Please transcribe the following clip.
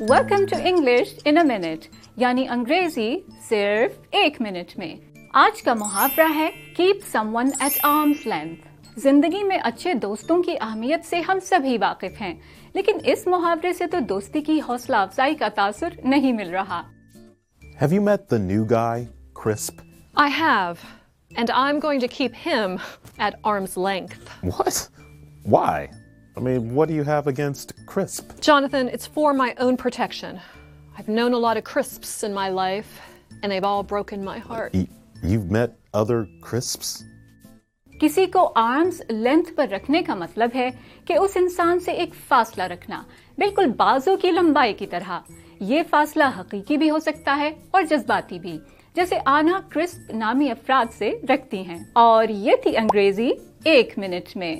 Welcome to English in a minute یعنی انگریزی صرف ایک منٹ میں آج کا محاورہ ہے keep someone at arms length زندگی میں اچھے دوستوں کی اہمیت سے ہم سبھی واقف ہیں لیکن اس محاورے سے تو دوستی کی حوصلہ افزائی کا تاثر نہیں مل رہا Have you met the new guy, Crisp? I have, and I'm going to keep him at arm's length. What? Why? I mean, what do you have against Crisp? Jonathan, it's for my own protection. I've known a lot of crisps in my life, and they've all broken my heart. Y- you've met other Crisps? کسی کو arm's length پر رکھنے کا مطلب ہے کہ اس انسان سے ایک فاصلہ رکھنا بالکل بازو کی لمبائی کی طرح یہ فاصلہ حقیقی بھی ہو سکتا ہے اور جذباتی بھی جیسے آنا کرسپ نامی افراد سے رکھتی ہیں اور یہ تھی انگریزی ایک منٹ میں